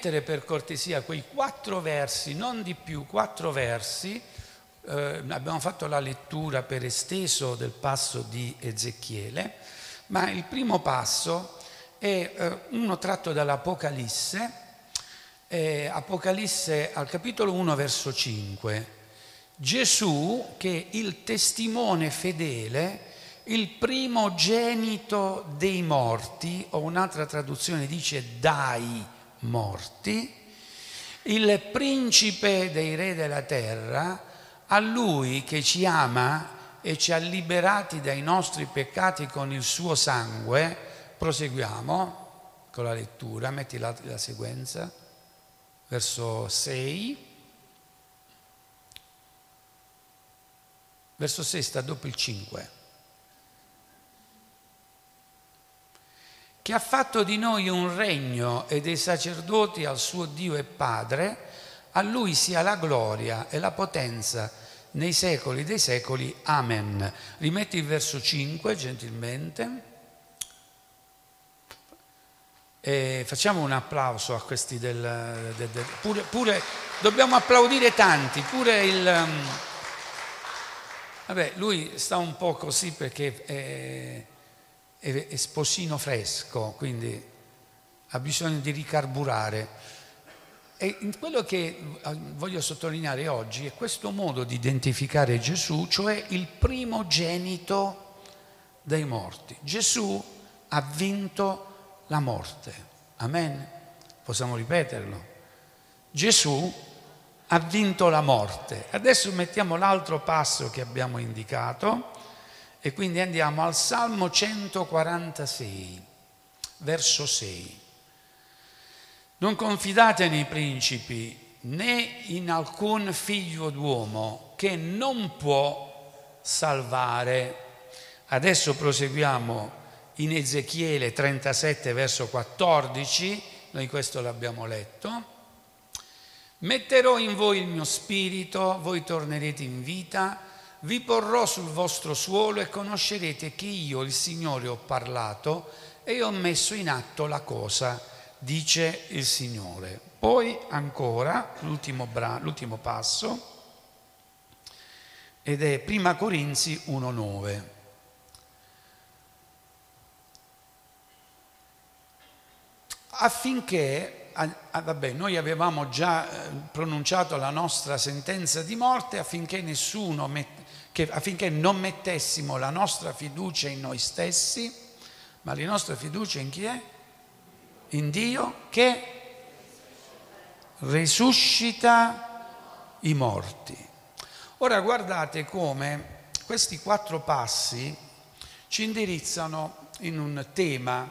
mettere per cortesia quei quattro versi, non di più, quattro versi. Eh, abbiamo fatto la lettura per esteso del passo di Ezechiele, ma il primo passo è eh, uno tratto dall'Apocalisse, eh, Apocalisse al capitolo 1 verso 5. Gesù che è il testimone fedele, il primogenito dei morti, o un'altra traduzione dice dai morti, il principe dei re della terra, a lui che ci ama e ci ha liberati dai nostri peccati con il suo sangue, proseguiamo con la lettura, metti la, la sequenza, verso 6. Verso 6 sta dopo il 5. Che ha fatto di noi un regno e dei sacerdoti al suo Dio e Padre, a lui sia la gloria e la potenza nei secoli dei secoli. Amen. Rimetti il verso 5 gentilmente. E facciamo un applauso a questi del... del, del pure, pure, dobbiamo applaudire tanti, pure il... Um, vabbè, lui sta un po' così perché è, è, sposino fresco, quindi ha bisogno di ricarburare. E quello che voglio sottolineare oggi è questo modo di identificare Gesù, cioè il primogenito dei morti. Gesù ha vinto la morte. Amen? Possiamo ripeterlo. Gesù ha vinto la morte. Adesso mettiamo l'altro passo che abbiamo indicato e quindi andiamo al Salmo 146, verso 6. Non confidate nei principi né in alcun figlio d'uomo che non può salvare. Adesso proseguiamo in Ezechiele 37 verso 14, noi questo l'abbiamo letto. Metterò in voi il mio spirito, voi tornerete in vita, vi porrò sul vostro suolo e conoscerete che io, il Signore, ho parlato e ho messo in atto la cosa dice il Signore. Poi ancora l'ultimo, bra- l'ultimo passo ed è Prima Corinzi 1.9. Affinché, ah, vabbè, noi avevamo già eh, pronunciato la nostra sentenza di morte affinché nessuno, met- che, affinché non mettessimo la nostra fiducia in noi stessi, ma la nostra fiducia in chi è? in Dio che risuscita i morti. Ora guardate come questi quattro passi ci indirizzano in un tema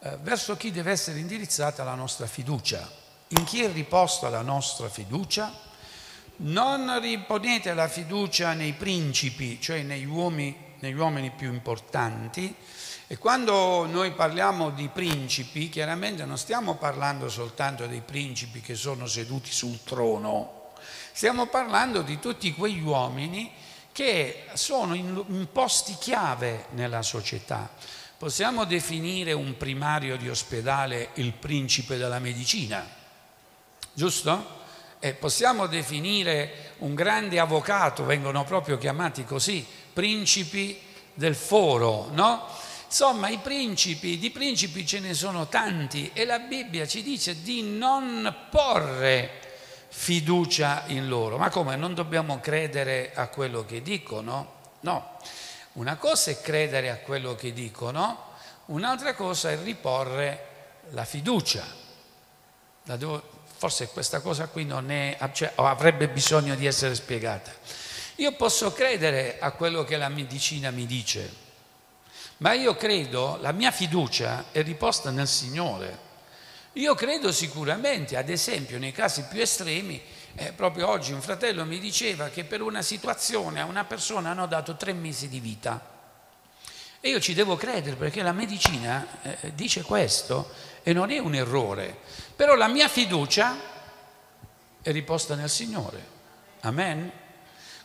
eh, verso chi deve essere indirizzata la nostra fiducia. In chi è riposta la nostra fiducia? Non riponete la fiducia nei principi, cioè negli uomini, negli uomini più importanti, e quando noi parliamo di principi, chiaramente non stiamo parlando soltanto dei principi che sono seduti sul trono, stiamo parlando di tutti quegli uomini che sono in, in posti chiave nella società. Possiamo definire un primario di ospedale il principe della medicina, giusto? E possiamo definire un grande avvocato, vengono proprio chiamati così, principi del foro, no? Insomma, i principi, di principi ce ne sono tanti e la Bibbia ci dice di non porre fiducia in loro. Ma come? Non dobbiamo credere a quello che dicono? No. Una cosa è credere a quello che dicono, un'altra cosa è riporre la fiducia. La devo, forse questa cosa qui non è, cioè, avrebbe bisogno di essere spiegata. Io posso credere a quello che la medicina mi dice, ma io credo, la mia fiducia è riposta nel Signore. Io credo sicuramente, ad esempio, nei casi più estremi, eh, proprio oggi un fratello mi diceva che per una situazione a una persona hanno dato tre mesi di vita. E io ci devo credere perché la medicina eh, dice questo e non è un errore. Però la mia fiducia è riposta nel Signore. Amen.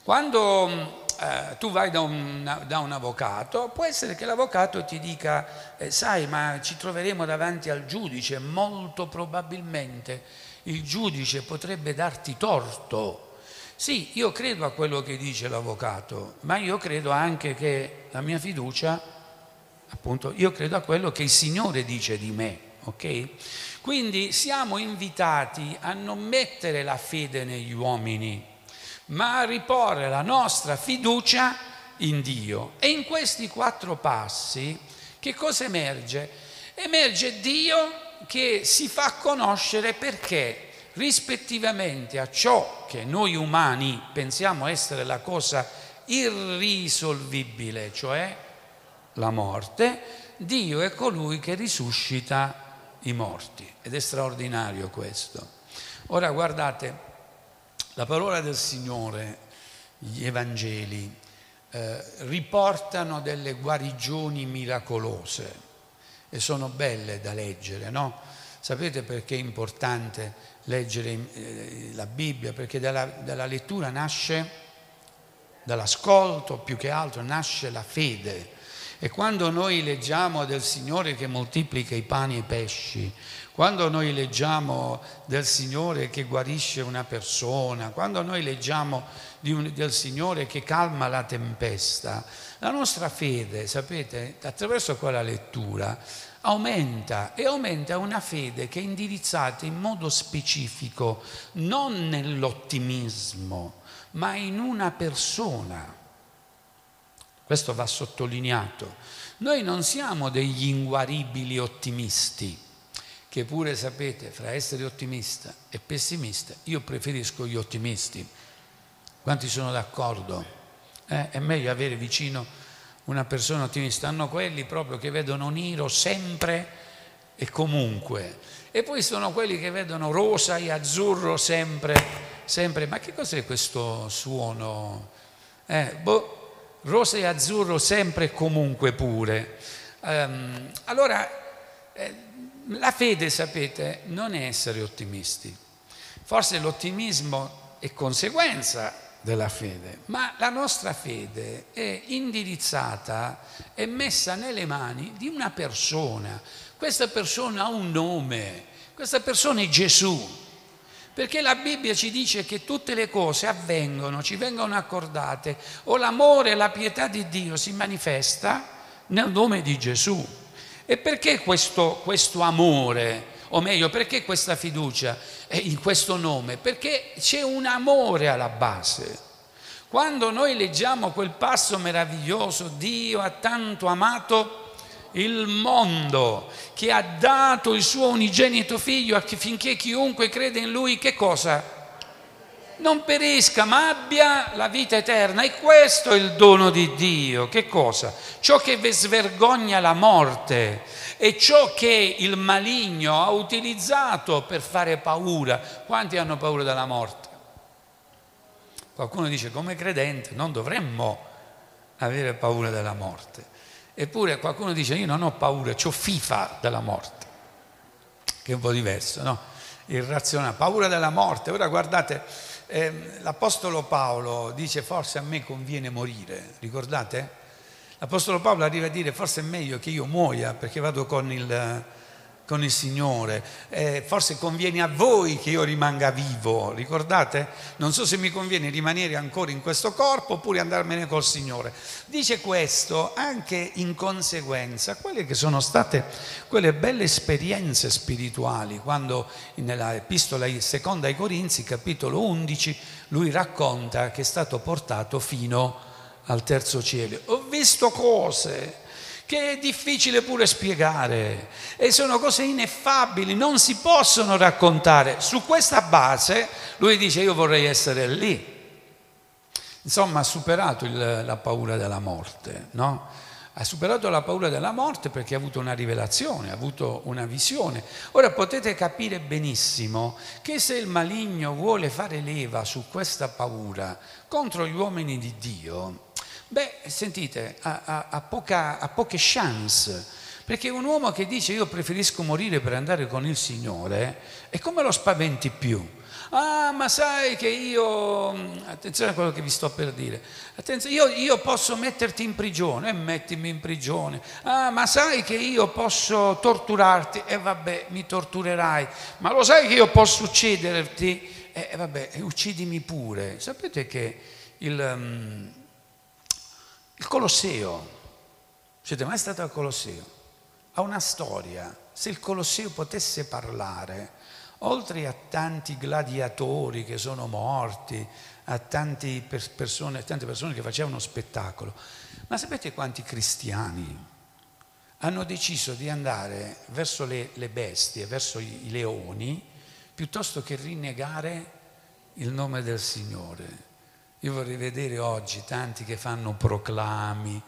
Quando eh, tu vai da un, da un, avvocato, può essere che l'avvocato ti dica, eh, sai, ma ci troveremo davanti al giudice, molto probabilmente il giudice potrebbe darti torto. Sì, io credo a quello che dice l'avvocato, ma io credo anche che la mia fiducia, appunto, io credo a quello che il Signore dice di me, ok? Quindi siamo invitati a non mettere la fede negli uomini, ma a riporre la nostra fiducia in Dio. E in questi quattro passi che cosa emerge? Emerge Dio che si fa conoscere perché rispettivamente a ciò che noi umani pensiamo essere la cosa irrisolvibile, cioè la morte, Dio è colui che risuscita i morti ed è straordinario questo. Ora guardate, la parola del Signore, gli Evangeli, eh, riportano delle guarigioni miracolose e sono belle da leggere, no? Sapete perché è importante leggere eh, la Bibbia? Perché dalla, dalla lettura nasce, dall'ascolto più che altro, nasce la fede. E quando noi leggiamo del Signore che moltiplica i pani e i pesci, quando noi leggiamo del Signore che guarisce una persona, quando noi leggiamo un, del Signore che calma la tempesta, la nostra fede, sapete, attraverso quella lettura aumenta e aumenta una fede che è indirizzata in modo specifico non nell'ottimismo, ma in una persona. Questo va sottolineato. Noi non siamo degli inguaribili ottimisti che pure sapete, fra essere ottimista e pessimista, io preferisco gli ottimisti. Quanti sono d'accordo? Eh, è meglio avere vicino una persona ottimista. Hanno quelli proprio che vedono nero sempre e comunque. E poi sono quelli che vedono rosa e azzurro sempre, sempre. Ma che cos'è questo suono? Eh, boh, rosa e azzurro sempre e comunque pure. Um, allora, eh, la fede, sapete, non è essere ottimisti. Forse l'ottimismo è conseguenza della fede, ma la nostra fede è indirizzata e messa nelle mani di una persona. Questa persona ha un nome, questa persona è Gesù. Perché la Bibbia ci dice che tutte le cose avvengono, ci vengono accordate, o l'amore e la pietà di Dio si manifesta nel nome di Gesù. E perché questo, questo amore, o meglio, perché questa fiducia in questo nome? Perché c'è un amore alla base. Quando noi leggiamo quel passo meraviglioso, Dio ha tanto amato il mondo che ha dato il suo unigenito figlio affinché chiunque crede in lui, che cosa? non perisca, ma abbia la vita eterna. E questo è il dono di Dio. Che cosa? Ciò che svergogna la morte e ciò che il maligno ha utilizzato per fare paura. Quanti hanno paura della morte? Qualcuno dice, come credente non dovremmo avere paura della morte. Eppure qualcuno dice, io non ho paura, ho fifa della morte. Che è un po' diverso, no? Irrazionale, paura della morte. Ora guardate, eh, l'Apostolo Paolo dice forse a me conviene morire, ricordate? L'Apostolo Paolo arriva a dire forse è meglio che io muoia perché vado con il, con il Signore, eh, forse conviene a voi che io rimanga vivo, ricordate? Non so se mi conviene rimanere ancora in questo corpo oppure andarmene col Signore. Dice questo anche in conseguenza a quelle che sono state quelle belle esperienze spirituali, quando nella epistola seconda ai Corinzi, capitolo 11, lui racconta che è stato portato fino al terzo cielo. Ho visto cose che è difficile pure spiegare e sono cose ineffabili, non si possono raccontare. Su questa base lui dice io vorrei essere lì. Insomma ha superato il, la paura della morte, no? Ha superato la paura della morte perché ha avuto una rivelazione, ha avuto una visione. Ora potete capire benissimo che se il maligno vuole fare leva su questa paura contro gli uomini di Dio, Beh, sentite, ha, ha, ha, poca, ha poche chance, perché un uomo che dice io preferisco morire per andare con il Signore, e come lo spaventi più? Ah, ma sai che io, attenzione a quello che vi sto per dire, attenzione, io, io posso metterti in prigione, e eh, mettimi in prigione. Ah, ma sai che io posso torturarti, e eh, vabbè, mi torturerai. Ma lo sai che io posso ucciderti? E eh, vabbè, uccidimi pure. Sapete che il, um, il Colosseo, siete mai stati al Colosseo? Ha una storia. Se il Colosseo potesse parlare, oltre a tanti gladiatori che sono morti, a persone, tante persone che facevano spettacolo, ma sapete quanti cristiani hanno deciso di andare verso le, le bestie, verso i leoni, piuttosto che rinnegare il nome del Signore? Io vorrei vedere oggi tanti che fanno proclami,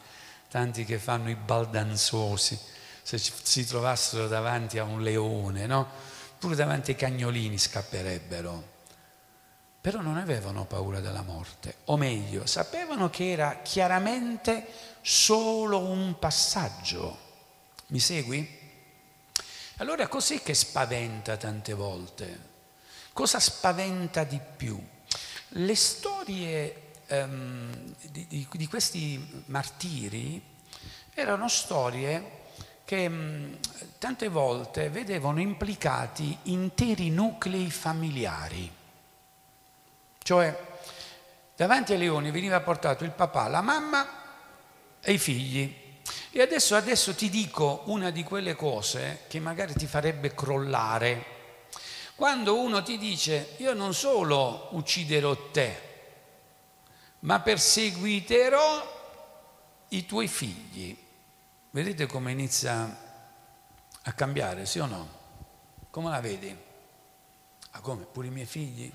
tanti che fanno i baldanzosi, se si trovassero davanti a un leone, no? pure davanti ai cagnolini scapperebbero. Però non avevano paura della morte, o meglio, sapevano che era chiaramente solo un passaggio. Mi segui? Allora cos'è che spaventa tante volte? Cosa spaventa di più? Le storie um, di, di, di questi martiri erano storie che mh, tante volte vedevano implicati interi nuclei familiari. Cioè, davanti ai leoni veniva portato il papà, la mamma e i figli. E adesso, adesso ti dico una di quelle cose che magari ti farebbe crollare. Quando uno ti dice, io non solo ucciderò te, ma perseguiterò i tuoi figli. Vedete come inizia a cambiare, sì o no? Come la vedi? Ah, come? Pure i miei figli?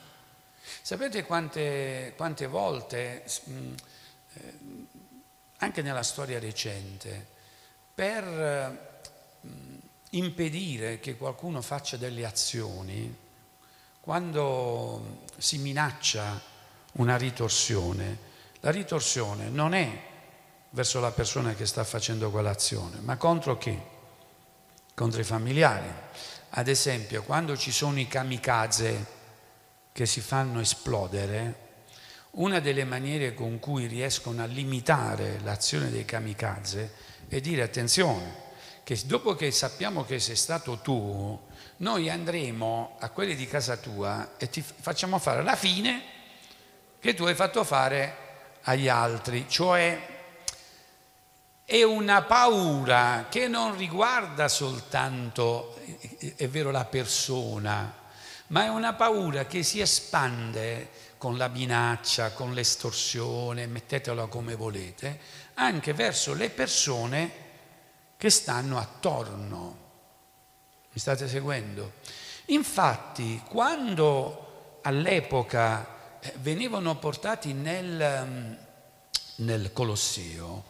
Sapete quante, quante volte, mm, eh, anche nella storia recente, per mm, impedire che qualcuno faccia delle azioni, quando si minaccia una ritorsione, la ritorsione non è verso la persona che sta facendo quell'azione, ma contro chi? Contro i familiari. Ad esempio, quando ci sono i kamikaze che si fanno esplodere, una delle maniere con cui riescono a limitare l'azione dei kamikaze è dire attenzione, che dopo che sappiamo che sei stato tu, noi andremo a quelli di casa tua e ti facciamo fare la fine che tu hai fatto fare agli altri, cioè è una paura che non riguarda soltanto, è vero, la persona, ma è una paura che si espande con la minaccia, con l'estorsione, mettetela come volete, anche verso le persone che stanno attorno. Mi state seguendo? Infatti, quando all'epoca eh, venivano portati nel, mm, nel Colosseo,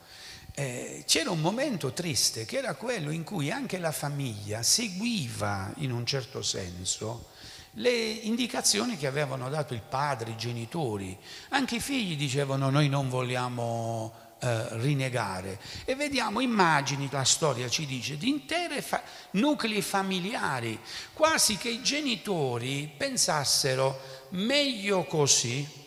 eh, c'era un momento triste che era quello in cui anche la famiglia seguiva in un certo senso le indicazioni che avevano dato il padre, i genitori. Anche i figli dicevano noi non vogliamo eh, rinegare. E vediamo immagini, la storia ci dice, di intere fa- nuclei familiari, quasi che i genitori pensassero meglio così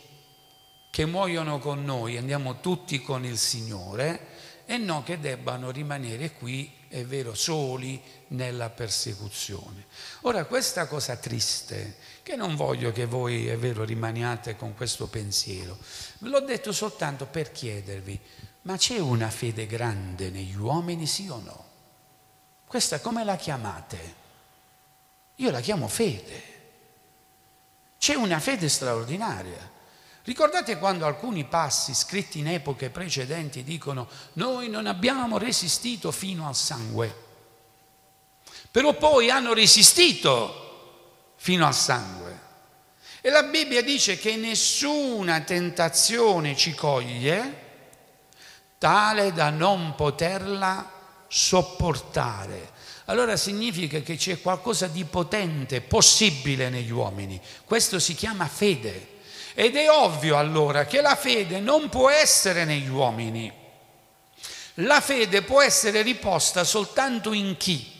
che muoiono con noi, andiamo tutti con il Signore e non che debbano rimanere qui, è vero, soli nella persecuzione. Ora questa cosa triste, che non voglio che voi, è vero, rimaniate con questo pensiero, ve l'ho detto soltanto per chiedervi, ma c'è una fede grande negli uomini, sì o no? Questa come la chiamate? Io la chiamo fede. C'è una fede straordinaria. Ricordate quando alcuni passi scritti in epoche precedenti dicono noi non abbiamo resistito fino al sangue, però poi hanno resistito fino al sangue. E la Bibbia dice che nessuna tentazione ci coglie tale da non poterla sopportare. Allora significa che c'è qualcosa di potente, possibile negli uomini. Questo si chiama fede. Ed è ovvio allora che la fede non può essere negli uomini. La fede può essere riposta soltanto in chi?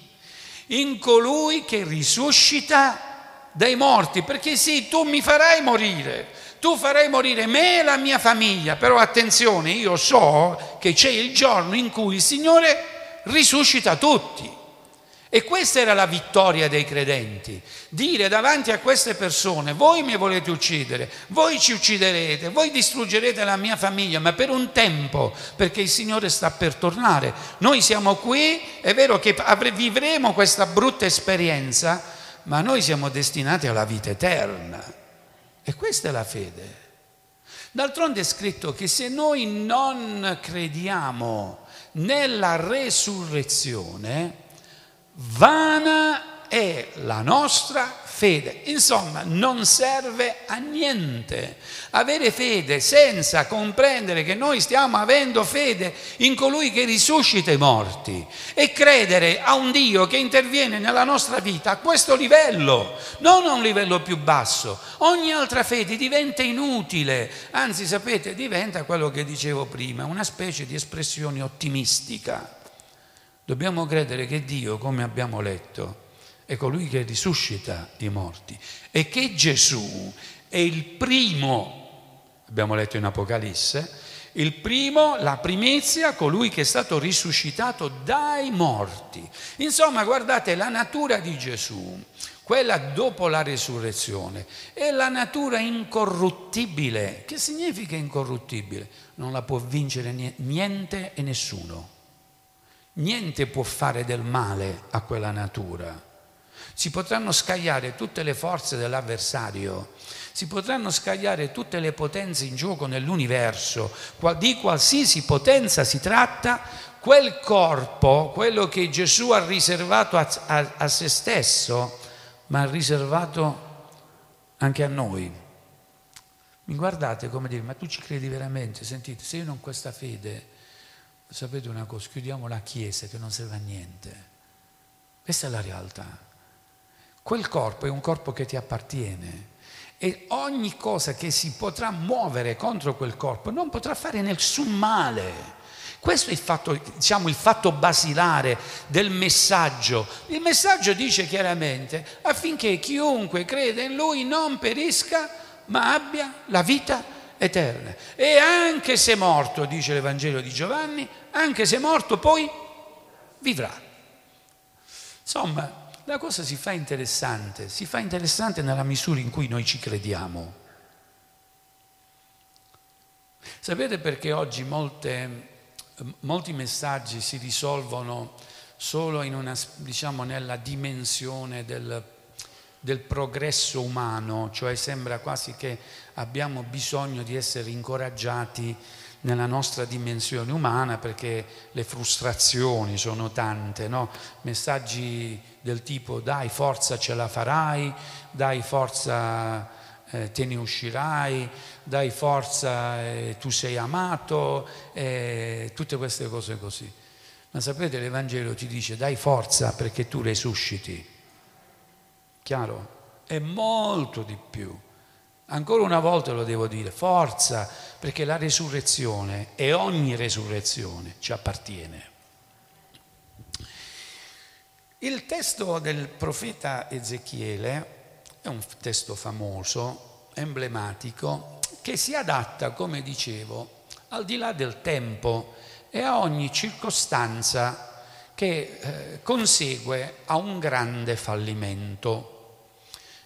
In colui che risuscita dai morti, perché sì, tu mi farai morire, tu farai morire me e la mia famiglia, però attenzione, io so che c'è il giorno in cui il Signore risuscita tutti. E questa era la vittoria dei credenti, dire davanti a queste persone, voi mi volete uccidere, voi ci ucciderete, voi distruggerete la mia famiglia, ma per un tempo, perché il Signore sta per tornare. Noi siamo qui, è vero che vivremo questa brutta esperienza, ma noi siamo destinati alla vita eterna. E questa è la fede. D'altronde è scritto che se noi non crediamo nella resurrezione, vana è la nostra fede. Insomma, non serve a niente avere fede senza comprendere che noi stiamo avendo fede in colui che risuscita i morti e credere a un Dio che interviene nella nostra vita a questo livello, non a un livello più basso. Ogni altra fede diventa inutile, anzi sapete, diventa quello che dicevo prima, una specie di espressione ottimistica. Dobbiamo credere che Dio, come abbiamo letto, è colui che risuscita i morti e che Gesù è il primo, abbiamo letto in Apocalisse, il primo, la primizia, colui che è stato risuscitato dai morti. Insomma, guardate, la natura di Gesù, quella dopo la risurrezione, è la natura incorruttibile. Che significa incorruttibile? Non la può vincere niente e nessuno. Niente può fare del male a quella natura. Si potranno scagliare tutte le forze dell'avversario, si potranno scagliare tutte le potenze in gioco nell'universo, di qualsiasi potenza si tratta, quel corpo, quello che Gesù ha riservato a, a, a se stesso, ma ha riservato anche a noi. Mi guardate come dire, ma tu ci credi veramente? Sentite, se io non ho questa fede, sapete una cosa, chiudiamo la Chiesa che non serve a niente. Questa è la realtà. Quel corpo è un corpo che ti appartiene e ogni cosa che si potrà muovere contro quel corpo non potrà fare nessun male. Questo è il fatto, diciamo, il fatto basilare del messaggio. Il messaggio dice chiaramente affinché chiunque crede in lui non perisca, ma abbia la vita eterna. E anche se morto, dice l'Evangelo di Giovanni, anche se morto poi vivrà. Insomma, la cosa si fa interessante, si fa interessante nella misura in cui noi ci crediamo. Sapete perché oggi molte, molti messaggi si risolvono solo una, diciamo, nella dimensione del, del progresso umano, cioè sembra quasi che abbiamo bisogno di essere incoraggiati nella nostra dimensione umana perché le frustrazioni sono tante, no? messaggi del tipo dai forza ce la farai, dai forza eh, te ne uscirai, dai forza eh, tu sei amato, eh, tutte queste cose così. Ma sapete l'Evangelo ti dice dai forza perché tu resusciti. Chiaro? È molto di più. Ancora una volta lo devo dire, forza, perché la resurrezione e ogni resurrezione ci appartiene. Il testo del profeta Ezechiele è un testo famoso, emblematico, che si adatta, come dicevo, al di là del tempo e a ogni circostanza che eh, consegue a un grande fallimento.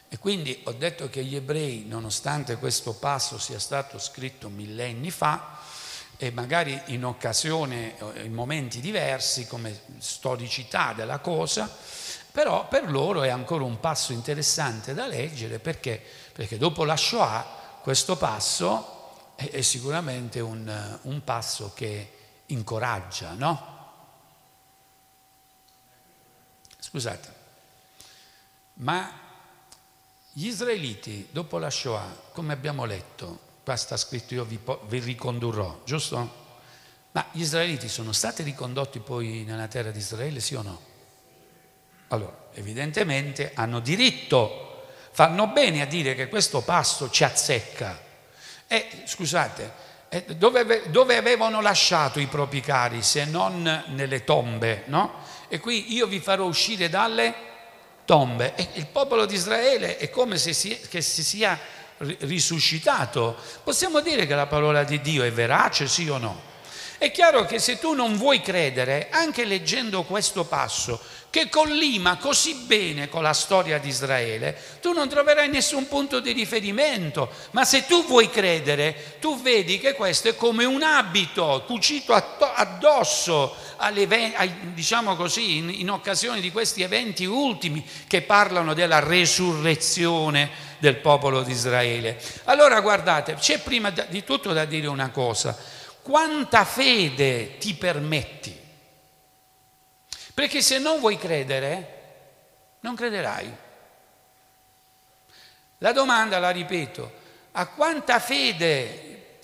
E quindi ho detto che gli ebrei, nonostante questo passo sia stato scritto millenni fa, e magari in occasione, in momenti diversi, come storicità della cosa, però per loro è ancora un passo interessante da leggere perché, perché dopo la Shoah questo passo è, è sicuramente un, un, passo che incoraggia, no? Scusate, ma gli israeliti, dopo la Shoah, come abbiamo letto, qua sta scritto io vi, vi ricondurrò, giusto? Ma gli israeliti sono stati ricondotti poi nella terra di Israele, sì o no? Allora, evidentemente hanno diritto, fanno bene a dire che questo passo ci azzecca. E scusate, dove, dove avevano lasciato i propri cari se non nelle tombe, no? E qui io vi farò uscire dalle tombe. E il popolo di Israele è come se si, si sia risuscitato. Possiamo dire che la parola di Dio è verace, sì o no? È chiaro che se tu non vuoi credere, anche leggendo questo passo, che collima così bene con la storia di Israele, tu non troverai nessun punto di riferimento, ma se tu vuoi credere, tu vedi che questo è come un abito cucito addosso alle, diciamo così, in, in occasione di questi eventi ultimi che parlano della resurrezione del popolo di Israele. Allora guardate, c'è prima di tutto da dire una cosa quanta fede ti permetti. Perché se non vuoi credere, non crederai. La domanda, la ripeto, a quanta fede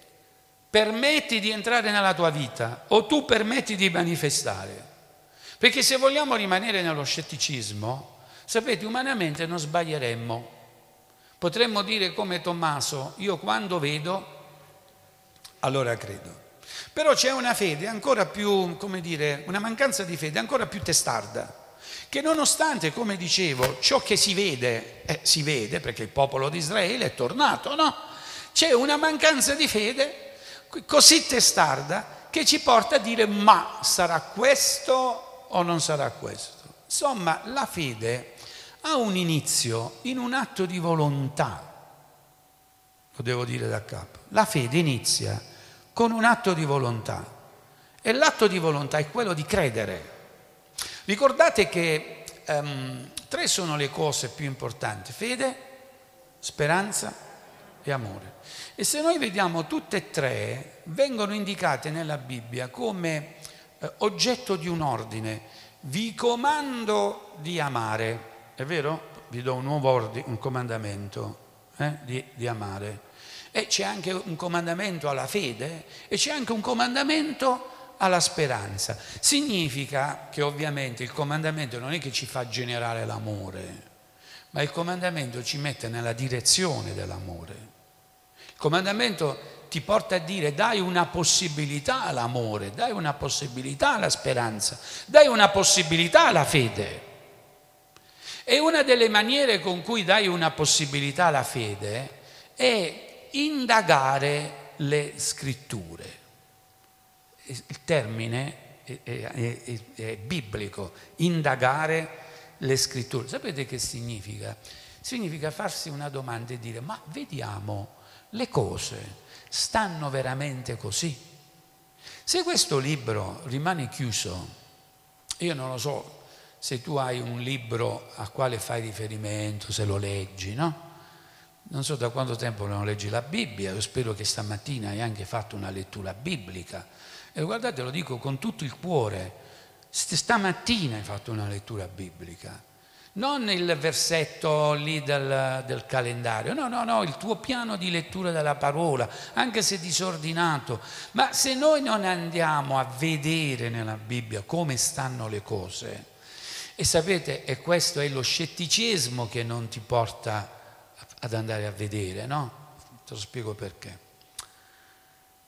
permetti di entrare nella tua vita o tu permetti di manifestare? Perché se vogliamo rimanere nello scetticismo, sapete, umanamente non sbaglieremmo. Potremmo dire come Tommaso, io quando vedo, allora credo. Però c'è una fede ancora più, come dire, una mancanza di fede ancora più testarda, che nonostante, come dicevo, ciò che si vede, eh, si vede perché il popolo di Israele è tornato, no? C'è una mancanza di fede così testarda che ci porta a dire ma sarà questo o non sarà questo. Insomma, la fede ha un inizio in un atto di volontà, lo devo dire da capo. La fede inizia con un atto di volontà. E l'atto di volontà è quello di credere. Ricordate che um, tre sono le cose più importanti, fede, speranza e amore. E se noi vediamo tutte e tre, vengono indicate nella Bibbia come eh, oggetto di un ordine. Vi comando di amare, è vero? Vi do un nuovo ordine, un comandamento eh, di, di amare. E c'è anche un comandamento alla fede e c'è anche un comandamento alla speranza. Significa che ovviamente il comandamento non è che ci fa generare l'amore, ma il comandamento ci mette nella direzione dell'amore. Il comandamento ti porta a dire dai una possibilità all'amore, dai una possibilità alla speranza, dai una possibilità alla fede. E una delle maniere con cui dai una possibilità alla fede è indagare le scritture. Il termine è, è, è, è, biblico, indagare le scritture. Sapete che significa? Significa farsi una domanda e dire ma vediamo, le cose stanno veramente così? Se questo libro rimane chiuso, io non lo so se tu hai un libro a quale fai riferimento, se lo leggi, no? Non so da quanto tempo non leggi la Bibbia, io spero che stamattina hai anche fatto una lettura biblica. E guardate, lo dico con tutto il cuore, stamattina hai fatto una lettura biblica. Non il versetto lì del, del, calendario, no, no, no, il tuo piano di lettura della parola, anche se disordinato. Ma se noi non andiamo a vedere nella Bibbia come stanno le cose, e sapete, e questo è lo scetticismo che non ti porta a ad andare a vedere, no? Te lo spiego perché.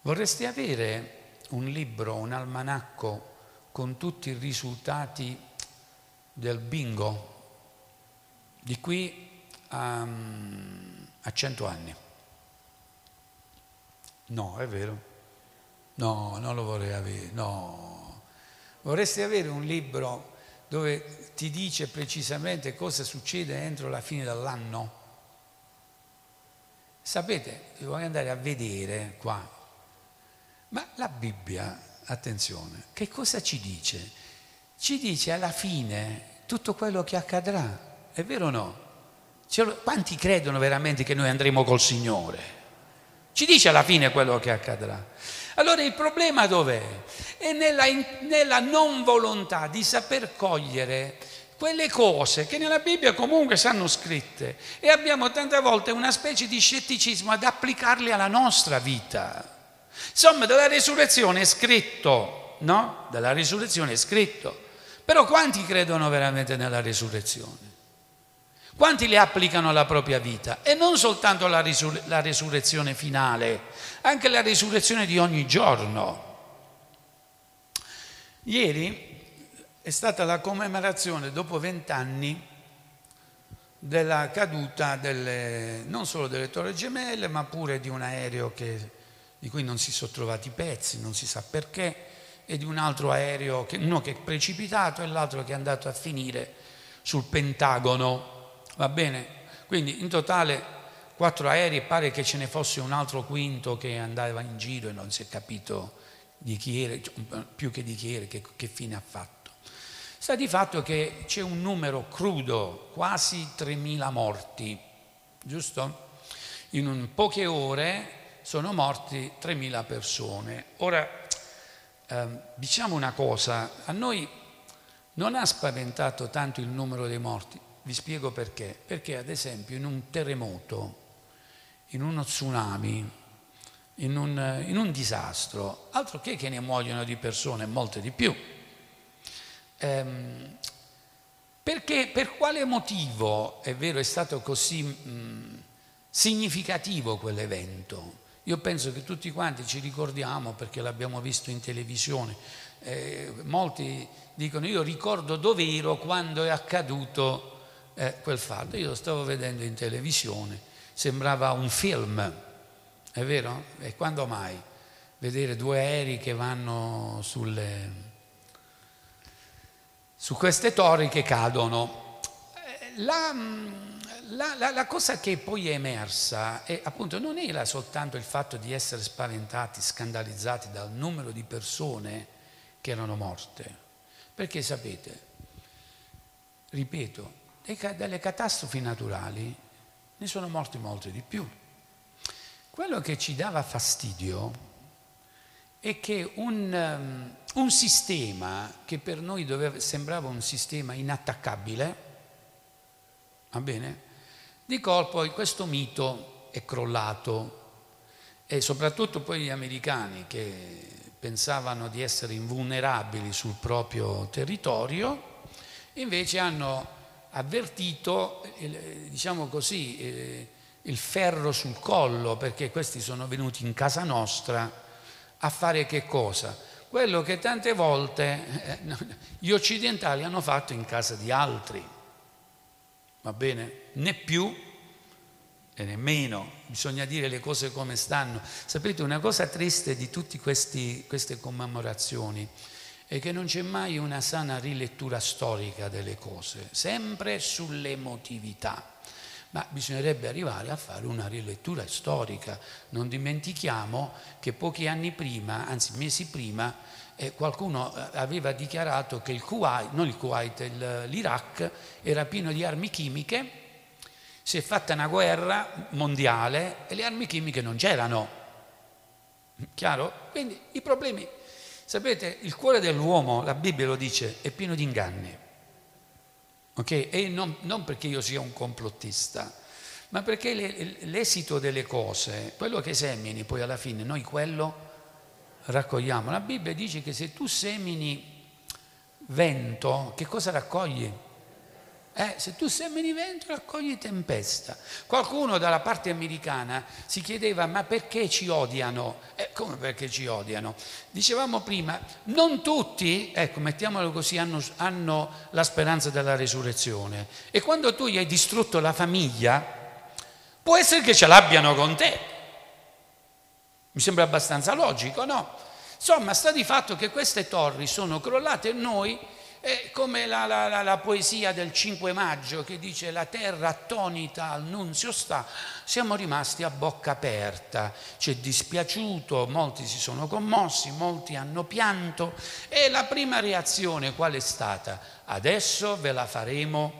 Vorresti avere un libro, un almanacco con tutti i risultati del bingo di qui a, a 100 anni? No, è vero. No, non lo vorrei avere, no. Vorresti avere un libro dove ti dice precisamente cosa succede entro la fine dell'anno? Sapete, devo andare a vedere qua. Ma la Bibbia, attenzione, che cosa ci dice? Ci dice alla fine tutto quello che accadrà, è vero o no? Quanti credono veramente che noi andremo col Signore? Ci dice alla fine quello che accadrà. Allora il problema dov'è? È nella, nella non volontà di saper cogliere quelle cose che nella Bibbia comunque stanno scritte e abbiamo tante volte una specie di scetticismo ad applicarle alla nostra vita. Insomma, della risurrezione è scritto, no? Della risurrezione è scritto. Però quanti credono veramente nella risurrezione? Quanti le applicano alla propria vita? E non soltanto la, risur- la risurrezione finale, anche la risurrezione di ogni giorno. Ieri è stata la commemorazione dopo vent'anni della caduta delle, non solo delle torri gemelle, ma pure di un aereo che, di cui non si sono trovati pezzi, non si sa perché, e di un altro aereo, che, uno che è precipitato e l'altro che è andato a finire sul Pentagono. Va bene? Quindi in totale quattro aerei, pare che ce ne fosse un altro quinto che andava in giro e non si è capito di chi era, più che di chi era, che, che fine ha fatto. Sta di fatto che c'è un numero crudo, quasi 3.000 morti, giusto? In poche ore sono morti 3.000 persone. Ora, eh, diciamo una cosa, a noi non ha spaventato tanto il numero dei morti, vi spiego perché. Perché ad esempio in un terremoto, in uno tsunami, in un, in un disastro, altro che che ne muoiono di persone, molte di più Ehm, perché, per quale motivo, è vero, è stato così mh, significativo quell'evento? Io penso che tutti quanti ci ricordiamo perché l'abbiamo visto in televisione. Eh, molti dicono io ricordo dove ero quando è accaduto eh, quel fatto. Io lo stavo vedendo in televisione, sembrava un film, è vero? E quando mai? Vedere due aerei che vanno sulle, su queste torri che cadono. Eh, la, la, la, la, cosa che poi è emersa è appunto non era soltanto il fatto di essere spaventati, scandalizzati dal numero di persone che erano morte, perché sapete, ripeto, dalle catastrofi naturali ne sono morti molti di più. Quello che ci dava fastidio è che un, um, un sistema che per noi doveva, sembrava un sistema inattaccabile, va bene? Di colpo questo mito è crollato e soprattutto poi gli americani che pensavano di essere invulnerabili sul proprio territorio, invece hanno avvertito, diciamo così, eh, il ferro sul collo perché questi sono venuti in casa nostra a fare che cosa? Quello che tante volte eh, gli occidentali hanno fatto in casa di altri. Va bene? Né più e nemmeno, bisogna dire le cose come stanno. Sapete, una cosa triste di tutte queste commemorazioni è che non c'è mai una sana rilettura storica delle cose, sempre sull'emotività ma bisognerebbe arrivare a fare una rilettura storica. Non dimentichiamo che pochi anni prima, anzi mesi prima, eh, qualcuno eh, aveva dichiarato che il Kuwait, non il Kuwait, il, l'Iraq era pieno di armi chimiche, si è fatta una guerra mondiale e le armi chimiche non c'erano. Chiaro? Quindi i problemi, sapete, il cuore dell'uomo, la Bibbia lo dice, è pieno di inganni. Okay? E non, non, perché io sia un complottista, ma perché le, l'esito delle cose, quello che semini poi alla fine, noi quello raccogliamo. La Bibbia dice che se tu semini vento, che cosa raccogli? Eh, se tu semini vento raccogli tempesta. Qualcuno dalla parte americana si chiedeva ma perché ci odiano? Eh, come perché ci odiano? Dicevamo prima, non tutti, ecco mettiamolo così, hanno, hanno la speranza della resurrezione. E quando tu gli hai distrutto la famiglia, può essere che ce l'abbiano con te. Mi sembra abbastanza logico, no? Insomma, sta di fatto che queste torri sono crollate e noi è come la, la, la, poesia del 5 maggio che dice la terra attonita al nunzio sta, siamo rimasti a bocca aperta, ci è dispiaciuto, molti si sono commossi, molti hanno pianto e la prima reazione qual è stata? Adesso ve la faremo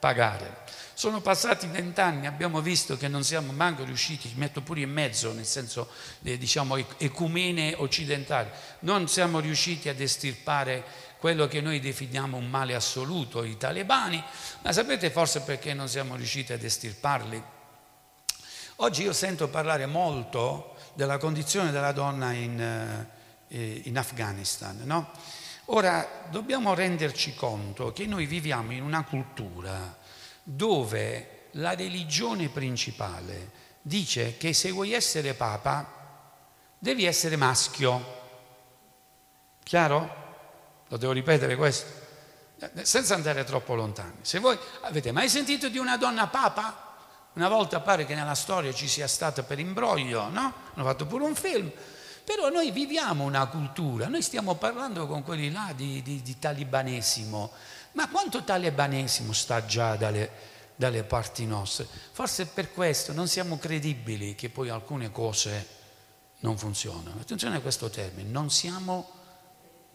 pagare. Sono passati vent'anni, abbiamo visto che non siamo manco riusciti, ci metto pure in mezzo, nel senso eh, diciamo ecumene occidentali, non siamo riusciti ad estirpare quello che noi definiamo un male assoluto, i talebani, ma sapete forse perché non siamo riusciti ad estirparli? Oggi io sento parlare molto della condizione della donna in, eh, in Afghanistan, no? Ora dobbiamo renderci conto che noi viviamo in una cultura dove la religione principale dice che se vuoi essere papa devi essere maschio. Chiaro? Lo devo ripetere questo? eh, senza andare troppo lontani. Se voi avete mai sentito di una donna papa? Una volta pare che nella storia ci sia stata per imbroglio, no? Hanno fatto pure un film. Però noi viviamo una cultura, noi stiamo parlando con quelli là di, di, di talibanesimo, ma quanto talibanesimo sta già dalle, dalle parti nostre? Forse per questo non siamo credibili che poi alcune cose non funzionano. Attenzione a questo termine, non siamo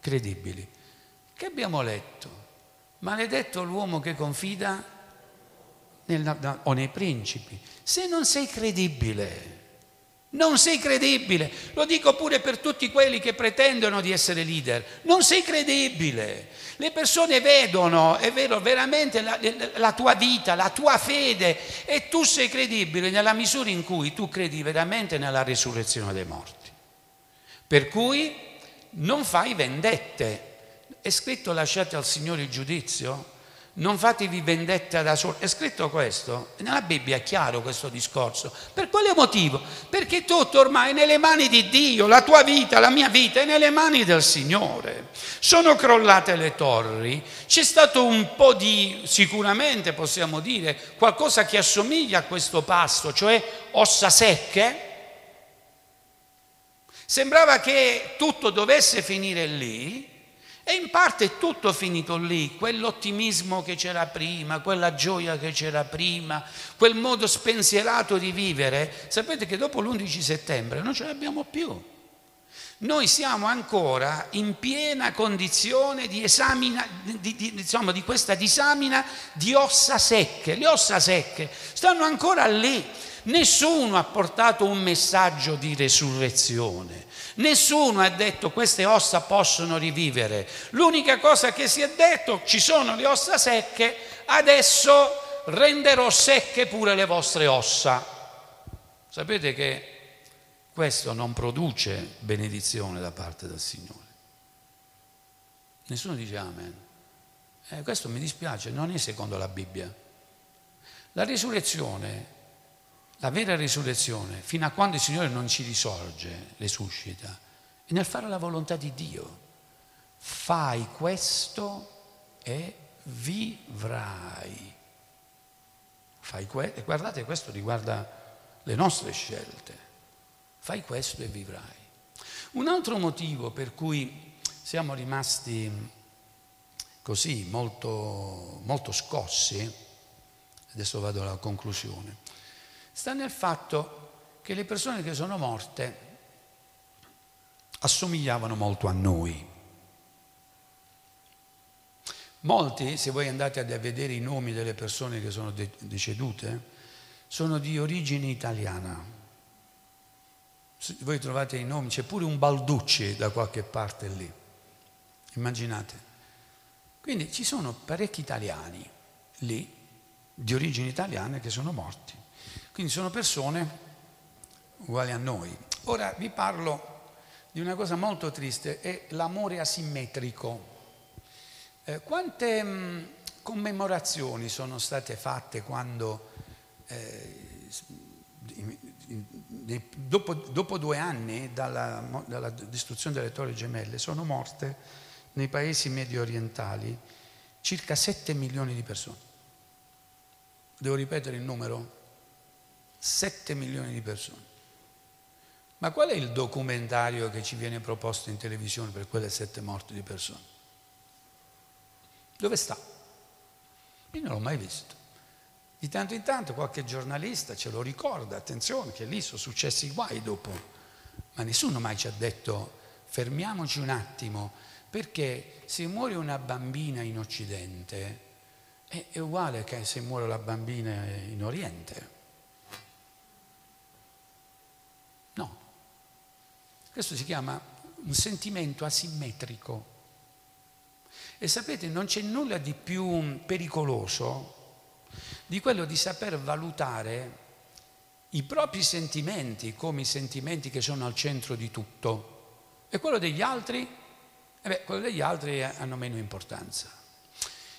credibili. Che abbiamo letto? Maledetto l'uomo che confida nel, o nei principi. Se non sei credibile, non sei credibile, lo dico pure per tutti quelli che pretendono di essere leader, non sei credibile. Le persone vedono, è vero, veramente la, la, tua vita, la tua fede e tu sei credibile nella misura in cui tu credi veramente nella risurrezione dei morti. Per cui non fai vendette. È scritto lasciate al Signore il giudizio? non fatevi vendetta da soli. È scritto questo? Nella Bibbia è chiaro questo discorso. Per quale motivo? Perché tutto ormai è nelle mani di Dio, la tua vita, la mia vita è nelle mani del Signore. Sono crollate le torri, c'è stato un po' di, sicuramente possiamo dire, qualcosa che assomiglia a questo pasto, cioè ossa secche. Sembrava che tutto dovesse finire lì, e in parte è tutto finito lì, quell'ottimismo che c'era prima, quella gioia che c'era prima, quel modo spensierato di vivere. Sapete che dopo l'11 settembre non ce l'abbiamo più. Noi siamo ancora in piena condizione di, esamina, di, di, insomma, di questa disamina di ossa secche. Le ossa secche stanno ancora lì. Nessuno ha portato un messaggio di resurrezione. Nessuno ha detto queste ossa possono rivivere. L'unica cosa che si è detto, ci sono le ossa secche, adesso renderò secche pure le vostre ossa. Sapete che questo non produce benedizione da parte del Signore. Nessuno dice amen. Eh, questo mi dispiace, non è secondo la Bibbia. La risurrezione la vera risurrezione, fino a quando il Signore non ci risorge, le suscita, è nel fare la volontà di Dio. Fai questo e vivrai. Fai que- e guardate, questo riguarda le nostre scelte. Fai questo e vivrai. Un altro motivo per cui siamo rimasti così molto, molto scossi, adesso vado alla conclusione, sta nel fatto che le persone che sono morte assomigliavano molto a noi. Molti, se voi andate a vedere i nomi delle persone che sono decedute, sono di origine italiana. Se voi trovate i nomi, c'è pure un Balducci da qualche parte lì. Immaginate. Quindi ci sono parecchi italiani lì, di origine italiana, che sono morti. Quindi sono persone uguali a noi. Ora vi parlo di una cosa molto triste, è l'amore asimmetrico. Eh, quante mh, mm, commemorazioni sono state fatte quando, eh, dopo, dopo, due anni dalla, dalla distruzione delle torri gemelle, sono morte nei paesi medio orientali circa 7 milioni di persone. Devo ripetere il numero? 7 milioni di persone. Ma qual è il documentario che ci viene proposto in televisione per quelle sette morti di persone? Dove sta? Io non l'ho mai visto. Di tanto in tanto qualche giornalista ce lo ricorda, attenzione che lì sono successi guai dopo, ma nessuno mai ci ha detto fermiamoci un attimo, perché se muore una bambina in Occidente è uguale che se muore la bambina in Oriente. Questo si chiama un sentimento asimmetrico. E sapete, non c'è nulla di più pericoloso di quello di saper valutare i propri sentimenti come i sentimenti che sono al centro di tutto. E quello degli altri? Eh beh, quello degli altri hanno meno importanza.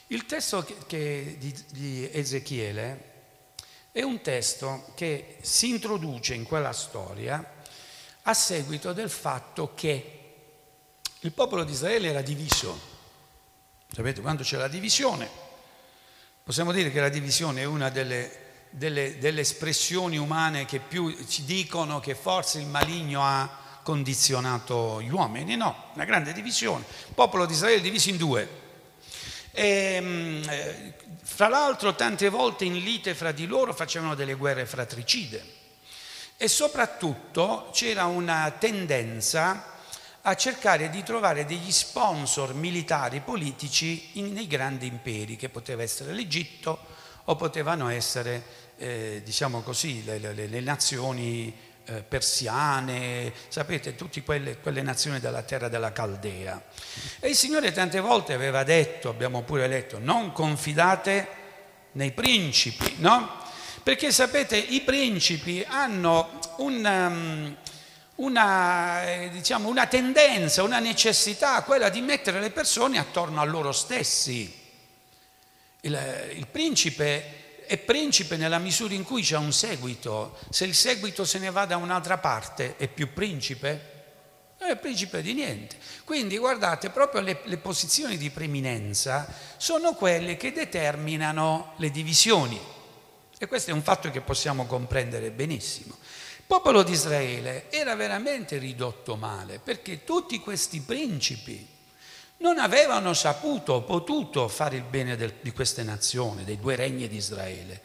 Il testo che, che di, di Ezechiele è un testo che si introduce in quella storia a seguito del fatto che il popolo di Israele era diviso. Sapete, quando c'è la divisione, possiamo dire che la divisione è una delle, delle, delle espressioni umane che più ci dicono che forse il maligno ha condizionato gli uomini, no, una grande divisione. Il popolo di Israele è diviso in due. E, ehm, eh, fra l'altro tante volte in lite fra di loro facevano delle guerre fratricide e soprattutto c'era una tendenza a cercare di trovare degli sponsor militari politici in, nei grandi imperi, che poteva essere l'Egitto o potevano essere, eh, diciamo così, le, le, le nazioni eh, persiane, sapete, tutte quelle, quelle, nazioni della terra della Caldea. E il Signore tante volte aveva detto, abbiamo pure letto, non confidate nei principi, no? Perché sapete, i principi hanno un... Um, una, eh, diciamo, una, tendenza, una necessità, quella di mettere le persone attorno a loro stessi. Il, il principe è principe nella misura in cui c'è un seguito. Se il seguito se ne va da un'altra parte, è più principe? Non è principe di niente. Quindi guardate, proprio le, le posizioni di preminenza sono quelle che determinano le divisioni. E questo è un fatto che possiamo comprendere benissimo. Il popolo di Israele era veramente ridotto male perché tutti questi principi, non avevano saputo o potuto fare il bene del, di queste nazioni, dei due regni di Israele.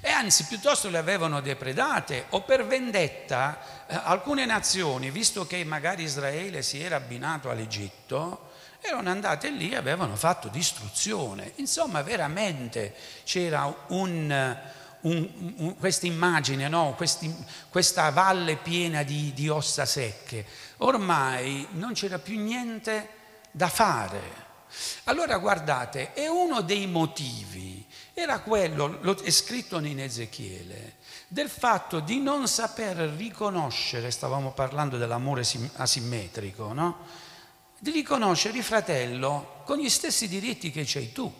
E anzi, piuttosto le avevano depredate o per vendetta eh, alcune nazioni, visto che magari Israele si era abbinato all'Egitto, erano andate lì e avevano fatto distruzione. Insomma, veramente c'era un, questa immagine, no? Questi, questa valle piena di, di ossa secche. Ormai non c'era più niente da fare. Allora guardate, è uno dei motivi, era quello, è scritto in Ezechiele, del fatto di non saper riconoscere, stavamo parlando dell'amore asimmetrico, no? Di riconoscere il fratello con gli stessi diritti che c'hai tu.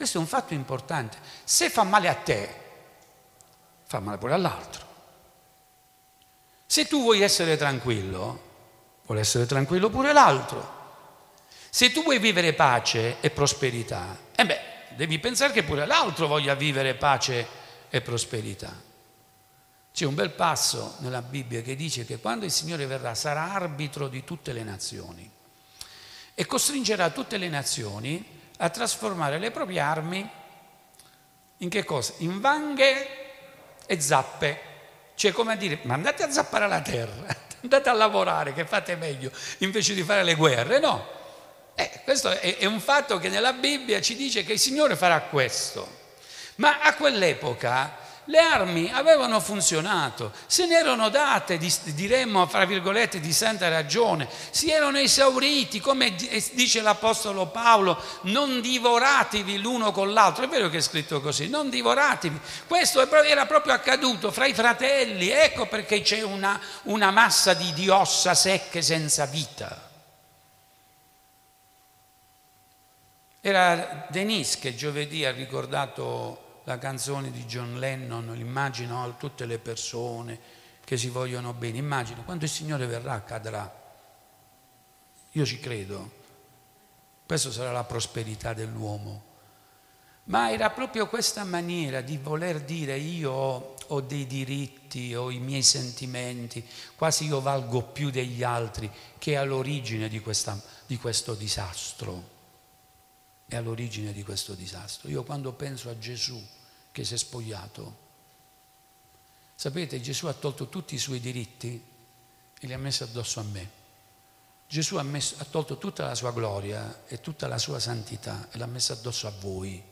Questo è un fatto importante. Se fa male a te, fa male pure all'altro. Se tu vuoi essere tranquillo, vuole essere tranquillo pure l'altro. Se tu vuoi vivere pace e prosperità, eh beh, devi pensare che pure l'altro voglia vivere pace e prosperità. C'è un bel passo nella Bibbia che dice che quando il Signore verrà sarà arbitro di tutte le nazioni e costringerà tutte le nazioni a trasformare le proprie armi in che cosa? In vanghe e zappe. Cioè come a dire, ma andate a zappare la terra andate a lavorare che fate meglio invece di fare le guerre, no. Eh, questo è, è un fatto che nella Bibbia ci dice che il Signore farà questo. Ma a quell'epoca le armi avevano funzionato, se ne erano date, diremmo fra virgolette, di santa ragione, si erano esauriti, come dice l'Apostolo Paolo, non divoratevi l'uno con l'altro, è vero che è scritto così, non divoratevi, questo era proprio accaduto fra i fratelli, ecco perché c'è una, una massa di, di ossa secche senza vita. Era Denis che giovedì ha ricordato la canzone di John Lennon, immagino a tutte le persone che si vogliono bene, immagino quando il Signore verrà accadrà. Io ci credo, questa sarà la prosperità dell'uomo. Ma era proprio questa maniera di voler dire io ho, ho dei diritti, ho i miei sentimenti, quasi io valgo più degli altri, che è all'origine di, questa, di questo disastro è all'origine di questo disastro. Io quando penso a Gesù che si è spogliato, sapete, Gesù ha tolto tutti i suoi diritti e li ha messi addosso a me. Gesù ha, messo, ha tolto tutta la sua gloria e tutta la sua santità e l'ha messa addosso a voi.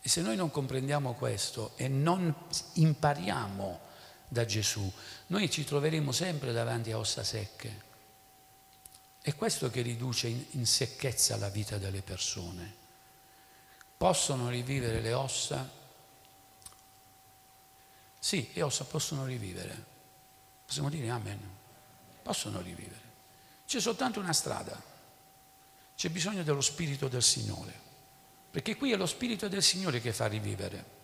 E se noi non comprendiamo questo e non impariamo da Gesù, noi ci troveremo sempre davanti a ossa secche. È questo che riduce in, in secchezza la vita delle persone. Possono rivivere le ossa? Sì, le ossa possono rivivere. Possiamo dire amen. Possono rivivere. C'è soltanto una strada. C'è bisogno dello Spirito del Signore. Perché qui è lo Spirito del Signore che fa rivivere.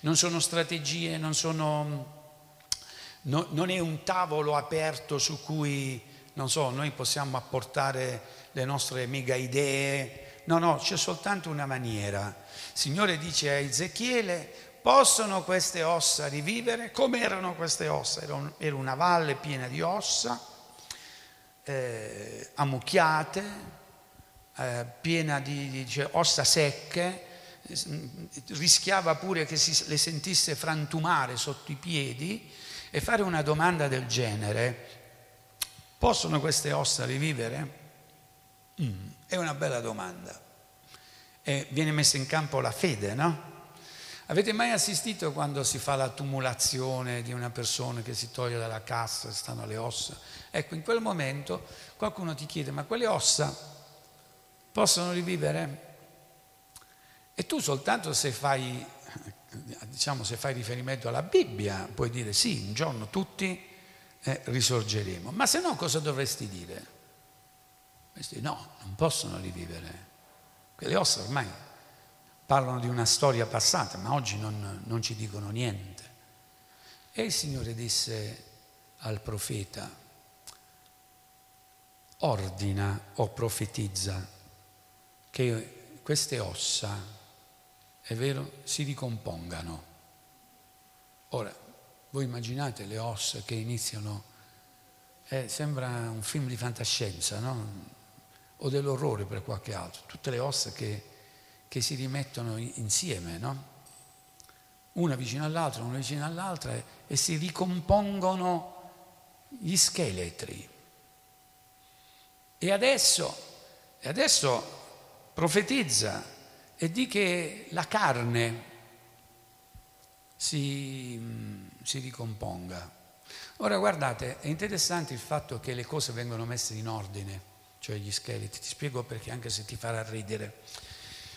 Non sono strategie, non sono... No, non è un tavolo aperto su cui non so, noi possiamo apportare le nostre mega idee. No, no, c'è soltanto una maniera. Il Signore dice a Ezechiele, possono queste ossa rivivere? Come erano queste ossa? Era, una valle piena di ossa, eh, ammucchiate, eh, piena di, di cioè, ossa secche, rischiava pure che si le sentisse frantumare sotto i piedi e fare una domanda del genere, possono queste ossa rivivere? Mm, è una bella domanda. E viene messa in campo la fede, no? Avete mai assistito quando si fa la tumulazione di una persona che si toglie dalla cassa e stanno le ossa? Ecco, in quel momento qualcuno ti chiede, ma quelle ossa possono rivivere? E tu soltanto se fai, diciamo, se fai riferimento alla Bibbia puoi dire sì, un giorno tutti eh, risorgeremo. Ma se no cosa dovresti dire? Dovresti no, non possono rivivere. Quelle ossa ormai parlano di una storia passata, ma oggi non, non ci dicono niente. E il Signore disse al profeta, ordina o profetizza che queste ossa è vero, si ricompongano. Ora, voi immaginate le ossa che iniziano, eh, sembra un film di fantascienza, no? O dell'orrore per qualche altro, tutte le ossa che, che si rimettono insieme, no? Una vicino all'altra, una vicino all'altra e, si ricompongono gli scheletri. E adesso, adesso profetizza e di che la carne si, si ricomponga. Ora guardate, è interessante il fatto che le cose vengono messe in ordine, cioè gli scheletri. Ti spiego perché, anche se ti farà ridere.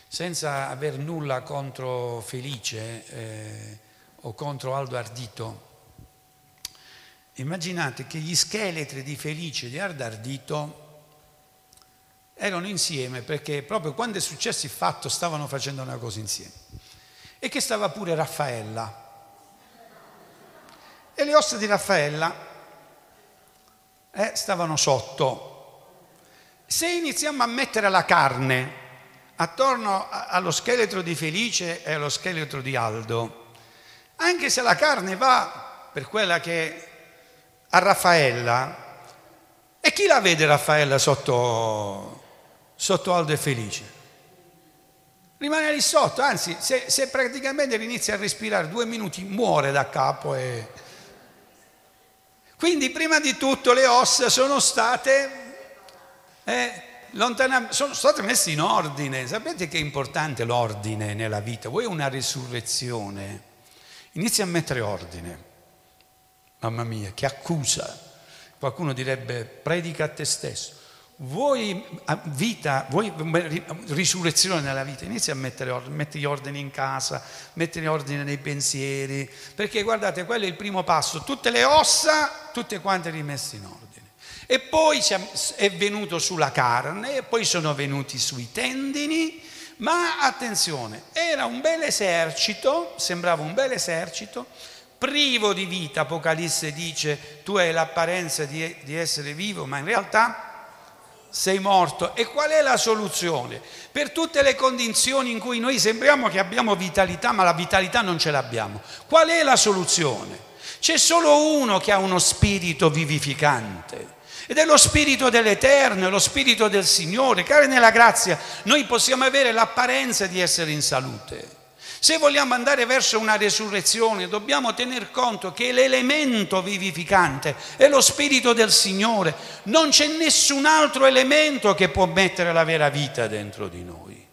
Senza aver nulla contro Felice eh, o contro Aldo Ardito, immaginate che gli scheletri di Felice e di Aldo Ardito erano insieme perché proprio quando è successo il fatto stavano facendo una cosa insieme. E che stava pure Raffaella. E le ossa di Raffaella eh, stavano sotto. Se iniziamo a mettere la carne attorno allo scheletro di Felice e allo scheletro di Aldo, anche se la carne va per quella che a Raffaella, e chi la vede Raffaella sotto sotto Aldo è felice. Rimane lì sotto, anzi, se, se praticamente inizia a respirare due minuti, muore da capo. E... Quindi, prima di tutto, le ossa sono state, eh, lontanam- sono state messe in ordine. Sapete che è importante l'ordine nella vita? Vuoi una risurrezione? Inizia a mettere ordine. Mamma mia, che accusa. Qualcuno direbbe, predica a te stesso vuoi vita, vuoi risurrezione nella vita, inizia a mettere ordine, metti gli ordini in casa, metti ordine nei pensieri, perché guardate, quello è il primo passo, tutte le ossa, tutte quante rimesse in ordine. E poi è venuto sulla carne, e poi sono venuti sui tendini, ma attenzione, era un bel esercito, sembrava un bel esercito, privo di vita, Apocalisse dice, tu hai l'apparenza di, di essere vivo, ma in realtà sei morto. E qual è la soluzione? Per tutte le condizioni in cui noi sembriamo che abbiamo vitalità, ma la vitalità non ce l'abbiamo. Qual è la soluzione? C'è solo uno che ha uno spirito vivificante. Ed è lo spirito dell'Eterno, è lo spirito del Signore. Cari nella grazia, noi possiamo avere l'apparenza di essere in salute se vogliamo andare verso una resurrezione dobbiamo tener conto che l'elemento vivificante è lo Spirito del Signore, non c'è nessun altro elemento che può mettere la vera vita dentro di noi.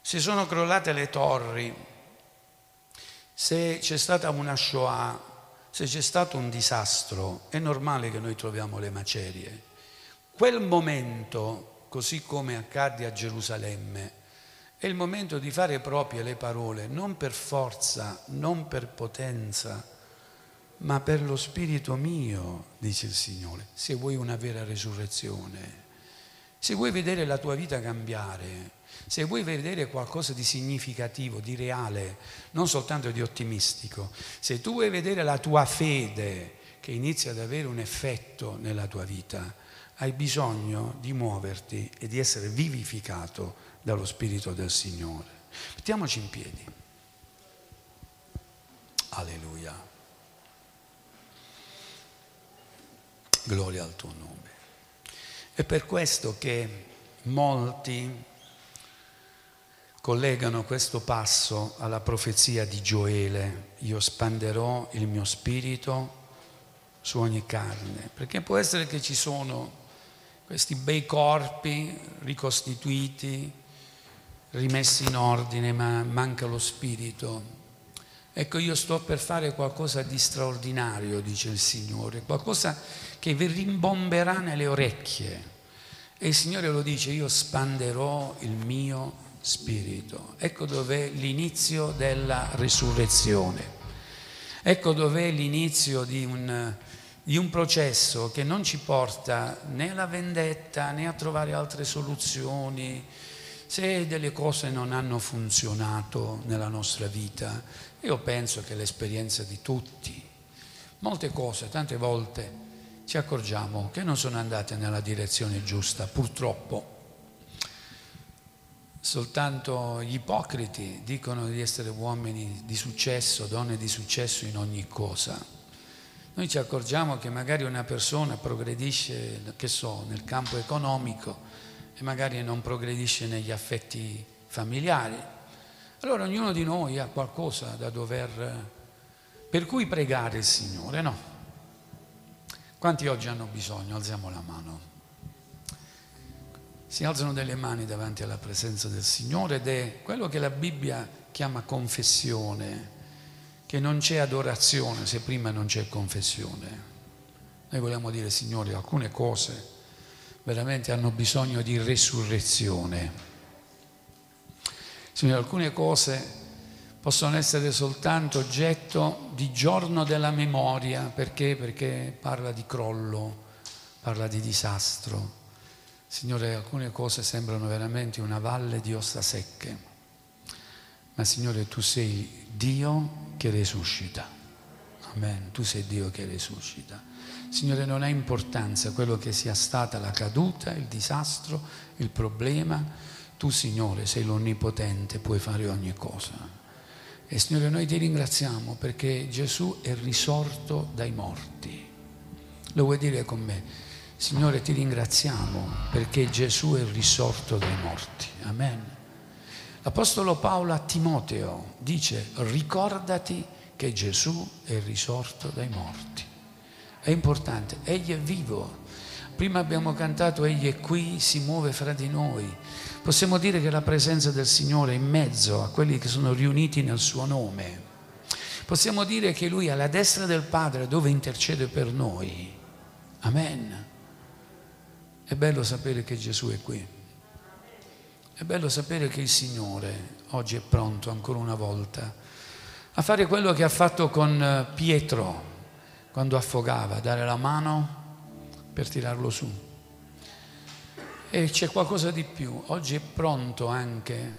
Se sono crollate le torri, se c'è stata una Shoah, se c'è stato un disastro, è normale che noi troviamo le macerie. Quel momento, così come accadde a Gerusalemme, è il momento di fare proprie le parole, non per forza, non per potenza, ma per lo spirito mio, dice il Signore, se vuoi una vera resurrezione, se vuoi vedere la tua vita cambiare, se vuoi vedere qualcosa di significativo, di reale, non soltanto di ottimistico, se tu vuoi vedere la tua fede che inizia ad avere un effetto nella tua vita, hai bisogno di muoverti e di essere vivificato dallo Spirito del Signore. Mettiamoci in piedi. Alleluia. Gloria al tuo nome. È per questo che molti collegano questo passo alla profezia di Gioele, io spanderò il mio spirito su ogni carne, perché può essere che ci sono questi bei corpi ricostituiti, rimessi in ordine, ma manca lo spirito. Ecco, io sto per fare qualcosa di straordinario, dice il Signore, qualcosa che vi rimbomberà nelle orecchie. E il Signore lo dice, io spanderò il mio spirito. Ecco dov'è l'inizio della risurrezione. Ecco dov'è l'inizio di un, di un processo che non ci porta né alla vendetta né a trovare altre soluzioni. Se delle cose non hanno funzionato nella nostra vita, io penso che l'esperienza di tutti, molte cose, tante volte ci accorgiamo che non sono andate nella direzione giusta, purtroppo. Soltanto gli ipocriti dicono di essere uomini di successo, donne di successo in ogni cosa. Noi ci accorgiamo che magari una persona progredisce, che so, nel campo economico e magari non progredisce negli affetti familiari. Allora ognuno di noi ha qualcosa da dover, per cui pregare il Signore, no? Quanti oggi hanno bisogno? Alziamo la mano si alzano delle mani davanti alla presenza del Signore ed è quello che la Bibbia chiama confessione, che non c'è adorazione se prima non c'è confessione. Noi vogliamo dire, Signore, alcune cose veramente hanno bisogno di resurrezione. Signore, alcune cose possono essere soltanto oggetto di giorno della memoria, perché? Perché parla di crollo, parla di disastro Signore, alcune cose sembrano veramente una valle di ossa secche, ma Signore, tu sei Dio che risuscita. Amen, tu sei Dio che risuscita. Signore, non ha importanza quello che sia stata la caduta, il disastro, il problema. Tu, Signore, sei l'Onnipotente, puoi fare ogni cosa. E Signore, noi ti ringraziamo perché Gesù è risorto dai morti. Lo vuoi dire con me? Signore, ti ringraziamo perché Gesù è risorto dai morti. Amen. L'Apostolo Paolo a Timoteo dice, ricordati che Gesù è risorto dai morti. È importante, Egli è vivo. Prima abbiamo cantato, Egli è qui, si muove fra di noi. Possiamo dire che la presenza del Signore è in mezzo a quelli che sono riuniti nel suo nome. Possiamo dire che Lui è alla destra del Padre dove intercede per noi. Amen. È bello sapere che Gesù è qui. È bello sapere che il Signore oggi è pronto ancora una volta a fare quello che ha fatto con eh, Pietro quando affogava, dare la mano per tirarlo su. E c'è qualcosa di più. Oggi è pronto anche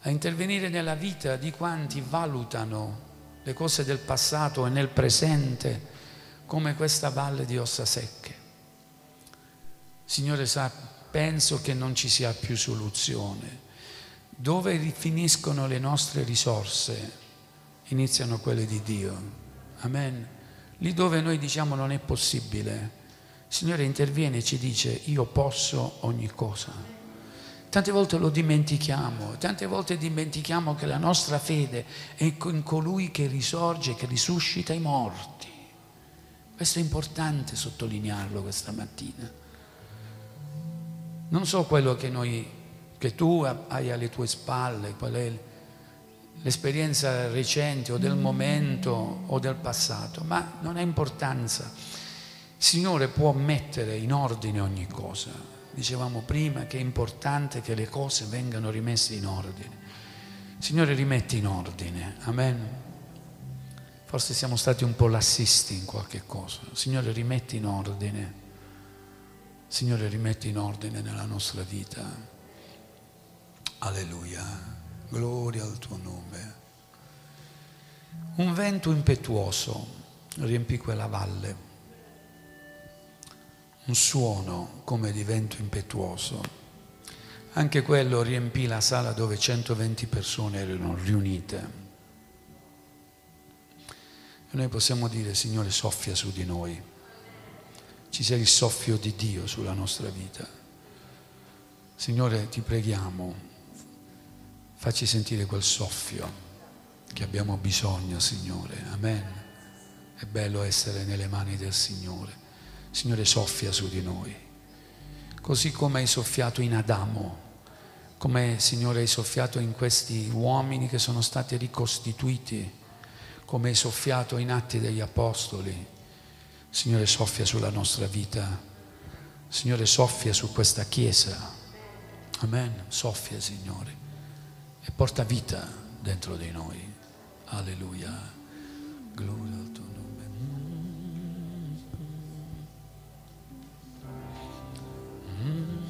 a intervenire nella vita di quanti valutano le cose del passato e nel presente come questa valle di ossa secche. Signore sa, penso che non ci sia più soluzione. Dove finiscono le nostre risorse, iniziano quelle di Dio. Amen. Lì dove noi diciamo non è possibile, Signore interviene e ci dice io posso ogni cosa. Tante volte lo dimentichiamo, tante volte dimentichiamo che la nostra fede è in colui che risorge, che risuscita i morti. Questo è importante sottolinearlo questa mattina. Non so quello che, noi, che tu hai alle tue spalle, qual è l'esperienza recente o del momento o del passato, ma non ha importanza. Il Signore può mettere in ordine ogni cosa. Dicevamo prima che è importante che le cose vengano rimesse in ordine. Signore rimetti in ordine, amen. Forse siamo stati un po' lassisti in qualche cosa. Signore rimetti in ordine. Signore, rimetti in ordine nella nostra vita. Alleluia. Gloria al tuo nome. Un vento impetuoso riempì quella valle un suono come di vento impetuoso. Anche quello riempì la sala dove 120 persone erano riunite. E noi possiamo dire, Signore, soffia su di noi. Ci sia il soffio di Dio sulla nostra vita. Signore, ti preghiamo, facci sentire quel soffio che abbiamo bisogno, Signore. Amen. È bello essere nelle mani del Signore. Signore, soffia su di noi. Così come hai soffiato in Adamo, come Signore hai soffiato in questi uomini che sono stati ricostituiti, come hai soffiato in atti degli Apostoli. Signore, soffia sulla nostra vita. Signore, soffia su questa Chiesa. Amen. Soffia, Signore e porta vita dentro di noi. Alleluia. Gloria al tuo nome. Mm. mm.